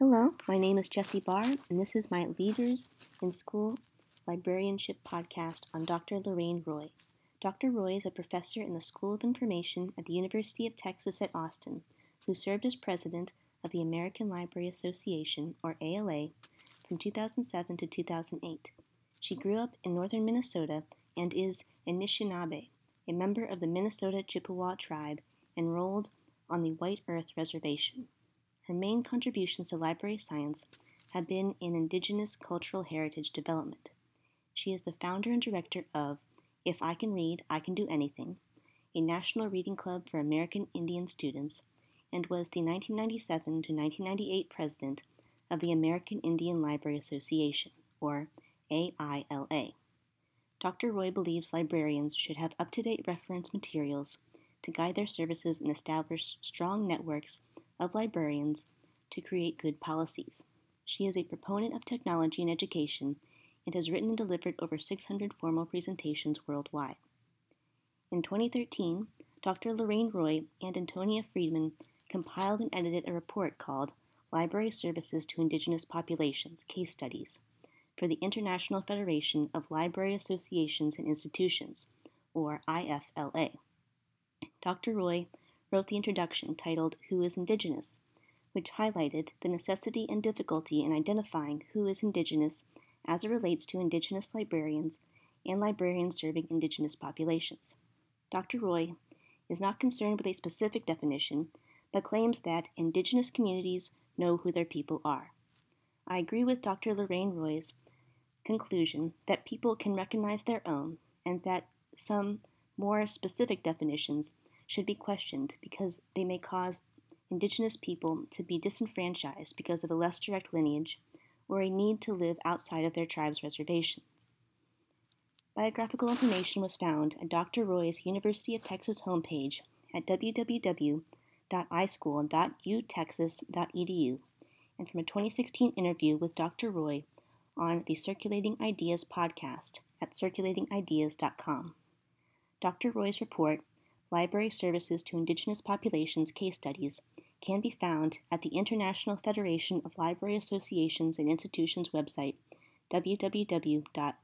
Hello, my name is Jessie Barr, and this is my Leaders in School Librarianship podcast on Dr. Loriene Roy. Dr. Roy is a professor in the School of Information at the University of Texas at Austin, who served as president of the American Library Association, or ALA, from 2007 to 2008. She grew up in northern Minnesota and is Anishinaabe, a member of the Minnesota Chippewa tribe enrolled on the White Earth Reservation. Her main contributions to library science have been in Indigenous cultural heritage development. She is the founder and director of If I Can Read, I Can Do Anything, a national reading club for American Indian students, and was the 1997 to 1998 president of the American Indian Library Association, or AILA. Dr. Roy believes librarians should have up to date reference materials to guide their services and establish strong networks of librarians to create good policies. She is a proponent of technology in education and has written and delivered over 600 formal presentations worldwide. In 2013, Dr. Loriene Roy and Antonia Frydman compiled and edited a report called Library Services to Indigenous Populations Case Studies for the International Federation of Library Associations and Institutions, or IFLA. Dr. Roy wrote the introduction titled Who is Indigenous, which highlighted the necessity and difficulty in identifying who is Indigenous as it relates to Indigenous librarians and librarians serving Indigenous populations. Dr. Roy is not concerned with a specific definition, but claims that Indigenous communities know who their people are. I agree with Dr. Loriene Roy's conclusion that people can recognize their own and that some more specific definitions should be questioned because they may cause Indigenous people to be disenfranchised because of a less direct lineage or a need to live outside of their tribe's reservations. Biographical information was found at Dr. Roy's University of Texas homepage at www.ischool.utexas.edu and from a 2016 interview with Dr. Roy on the Circulating Ideas podcast at circulatingideas.com. Dr. Roy's report Library Services to Indigenous Populations case studies can be found at the International Federation of Library Associations and Institutions website, www.ifla.org.